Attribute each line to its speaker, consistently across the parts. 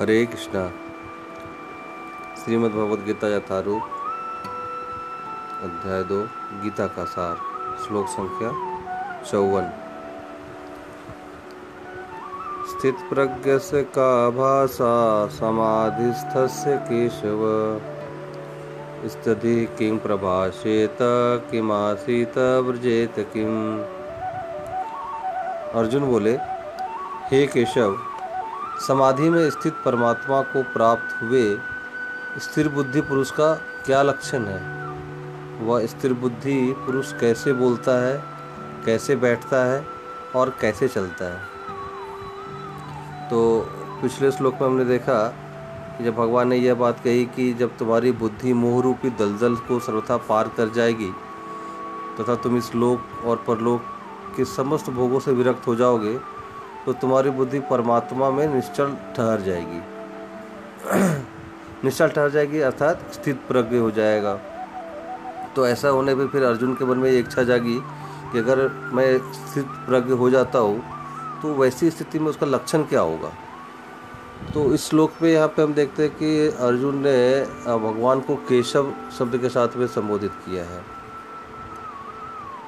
Speaker 1: हरे कृष्णा। श्रीमद् भगवद गीता यथारूप, अध्याय दो, गीता का सार, श्लोक संख्या चौवन। स्थित प्रज्ञ से का भाषा समाधिस्थ केशव। स्थिति किं प्रभाषेत, किमासीत, व्रजेत किम? अर्जुन बोले, हे केशव समाधि में स्थित परमात्मा को प्राप्त हुए स्थिर बुद्धि पुरुष का क्या लक्षण है? वह स्थिर बुद्धि पुरुष कैसे बोलता है, कैसे बैठता है और कैसे चलता है? तो पिछले श्लोक में हमने देखा कि जब भगवान ने यह बात कही कि जब तुम्हारी बुद्धि मोह रूपी दलदल को सर्वथा पार कर जाएगी, तथा तुम इस लोक और परलोक के समस्त भोगों से विरक्त हो जाओगे तो तुम्हारी बुद्धि परमात्मा में निश्चल ठहर जाएगी। निश्चल ठहर जाएगी, अर्थात स्थित प्रज्ञ हो जाएगा। तो ऐसा होने पर फिर अर्जुन के मन में ये इच्छा जागी कि अगर मैं स्थित प्रज्ञ हो जाता हूँ तो वैसी स्थिति में उसका लक्षण क्या होगा? तो इस श्लोक में यहाँ पे हम देखते हैं कि अर्जुन ने भगवान को केशव शब्द के साथ में संबोधित किया है।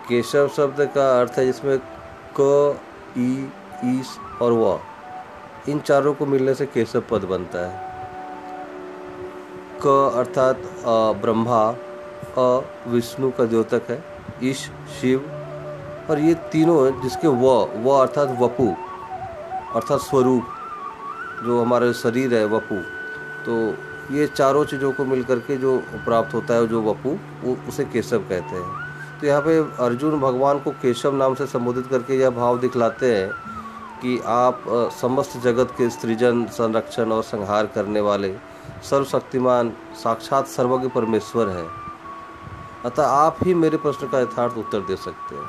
Speaker 1: केशव शब्द का अर्थ है जिसमें क, ई ईश और व इन चारों को मिलने से केशव पद बनता है। क अर्थात ब्रह्मा, अ, विष्णु का द्योतक है, ईश, शिव, और ये तीनों जिसके व व अर्थात वपु, अर्थात स्वरूप, जो हमारा शरीर है, वपु। तो ये चारों चीज़ों को मिल करके जो प्राप्त होता है, जो वपु, वो उसे केशव कहते हैं। तो यहाँ पे अर्जुन भगवान को केशव नाम से संबोधित करके यह भाव दिखलाते हैं कि आप समस्त जगत के सृजन संरक्षण और संहार करने वाले सर्वशक्तिमान, साक्षात सर्वज्ञ परमेश्वर हैं। अतः आप ही मेरे प्रश्न का यथार्थ उत्तर दे सकते हैं।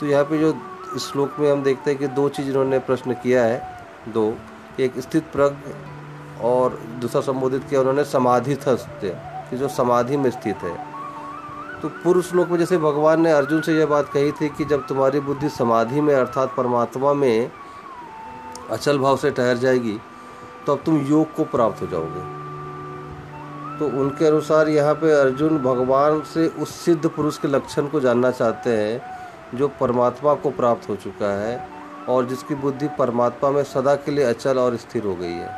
Speaker 1: तो यहाँ पे जो इस श्लोक में हम देखते हैं कि दो चीज़ इन्होंने प्रश्न किया है। दो, एक स्थित प्रज्ञ और दूसरा संबोधित किया, उन्होंने समाधि कि जो समाधि में स्थित है। तो पूर्व श्लोक में जैसे भगवान ने अर्जुन से यह बात कही थी कि जब तुम्हारी बुद्धि समाधि में अर्थात परमात्मा में अचल भाव से ठहर जाएगी तो अब तुम योग को प्राप्त हो जाओगे। तो उनके अनुसार यहाँ पे अर्जुन भगवान से उस सिद्ध पुरुष के लक्षण को जानना चाहते हैं, जो परमात्मा को प्राप्त हो चुका है और जिसकी बुद्धि परमात्मा में सदा के लिए अचल और स्थिर हो गई है।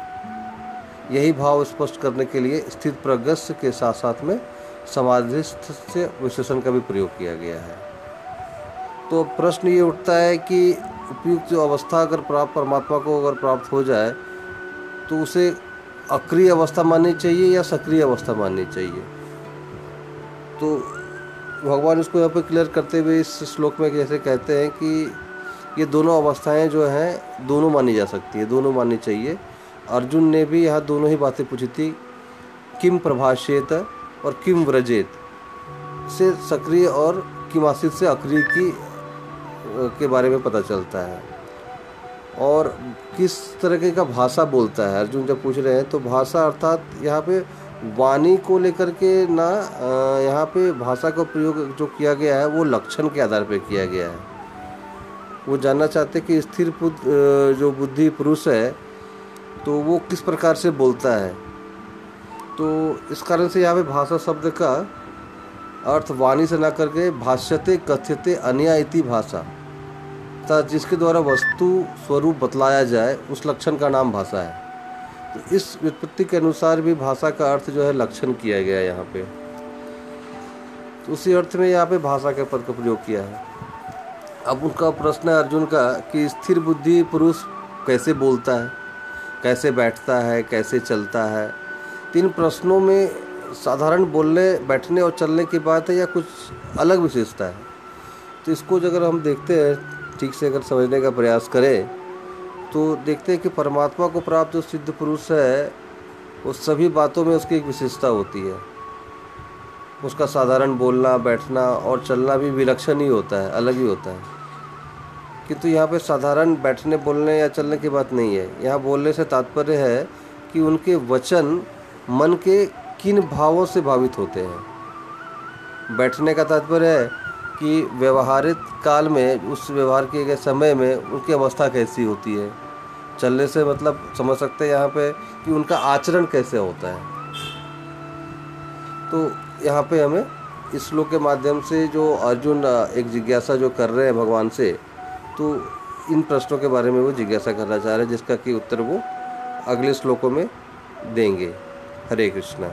Speaker 1: यही भाव स्पष्ट करने के लिए स्थित प्रगस्य के साथ साथ में समाधिस्थ से विशेषण का भी प्रयोग किया गया है। तो प्रश्न ये उठता है कि उपयुक्त जो अवस्था अगर प्राप्त, परमात्मा को अगर प्राप्त हो जाए तो उसे अक्रिय अवस्था माननी चाहिए या सक्रिय अवस्था माननी चाहिए? तो भगवान इसको यहाँ पे क्लियर करते हुए इस श्लोक में जैसे कहते हैं कि ये दोनों अवस्थाएँ जो हैं, दोनों मानी जा सकती है, दोनों माननी चाहिए। अर्जुन ने भी यहाँ दोनों ही बातें पूछी थी, किम प्रभाषेत और किम व्रजेत से सक्रिय और किमासित से अक्रिय की के बारे में पता चलता है। और किस तरह का भाषा बोलता है, अर्जुन जब पूछ रहे हैं तो भाषा अर्थात यहाँ पे वाणी को लेकर के ना यहाँ पे भाषा का प्रयोग जो किया गया है, वो लक्षण के आधार पर किया गया है। वो जानना चाहते कि स्थिर जो बुद्धि पुरुष है तो वो किस प्रकार से बोलता है। तो इस कारण से यहाँ पे भाषा शब्द का अर्थ वाणी से ना करके भाष्यते, कथ्यते, अन्या इति भाषा, तथा जिसके द्वारा वस्तु स्वरूप बतलाया जाए, उस लक्षण का नाम भाषा है। तो इस व्युत्पत्ति के अनुसार भी भाषा का अर्थ जो है लक्षण किया गया है यहाँ पे। तो उसी अर्थ में यहाँ पे भाषा के पद का प्रयोग किया है। अब उनका प्रश्न है अर्जुन का कि स्थिर बुद्धि पुरुष कैसे बोलता है, कैसे बैठता है, कैसे चलता है तीन प्रश्नों में साधारण बोलने, बैठने और चलने की बात है या कुछ अलग विशेषता है? तो इसको अगर हम देखते हैं, ठीक से अगर समझने का प्रयास करें तो देखते हैं कि परमात्मा को प्राप्त जो सिद्ध पुरुष है उस सभी बातों में उसकी एक विशेषता होती है। उसका साधारण बोलना, बैठना और चलना भी विलक्षण ही होता है, अलग ही होता है। किंतु यहाँ पे साधारण बैठने, बोलने या चलने की बात नहीं है। यहाँ बोलने से तात्पर्य है कि उनके वचन मन के किन भावों से भावित होते हैं? बैठने का तात्पर्य है कि व्यवहारिक काल में, उस व्यवहार किए गए समय में उनकी अवस्था कैसी होती है? चलने से मतलब समझ सकते हैं यहाँ पे कि उनका आचरण कैसे होता है। तो यहाँ पे हमें इस श्लोक के माध्यम से जो अर्जुन, एक जिज्ञासा जो कर रहे हैं भगवान से तो इन प्रश्नों के बारे में वो जिज्ञासा करना चाह रहे हैं, जिसका कि उत्तर वो अगले श्लोकों में देंगे। हरे कृष्णा